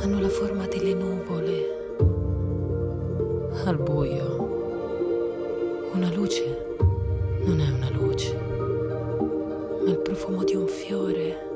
hanno la forma delle nuvole. Al buio. Una luce non è una luce, ma il profumo di un fiore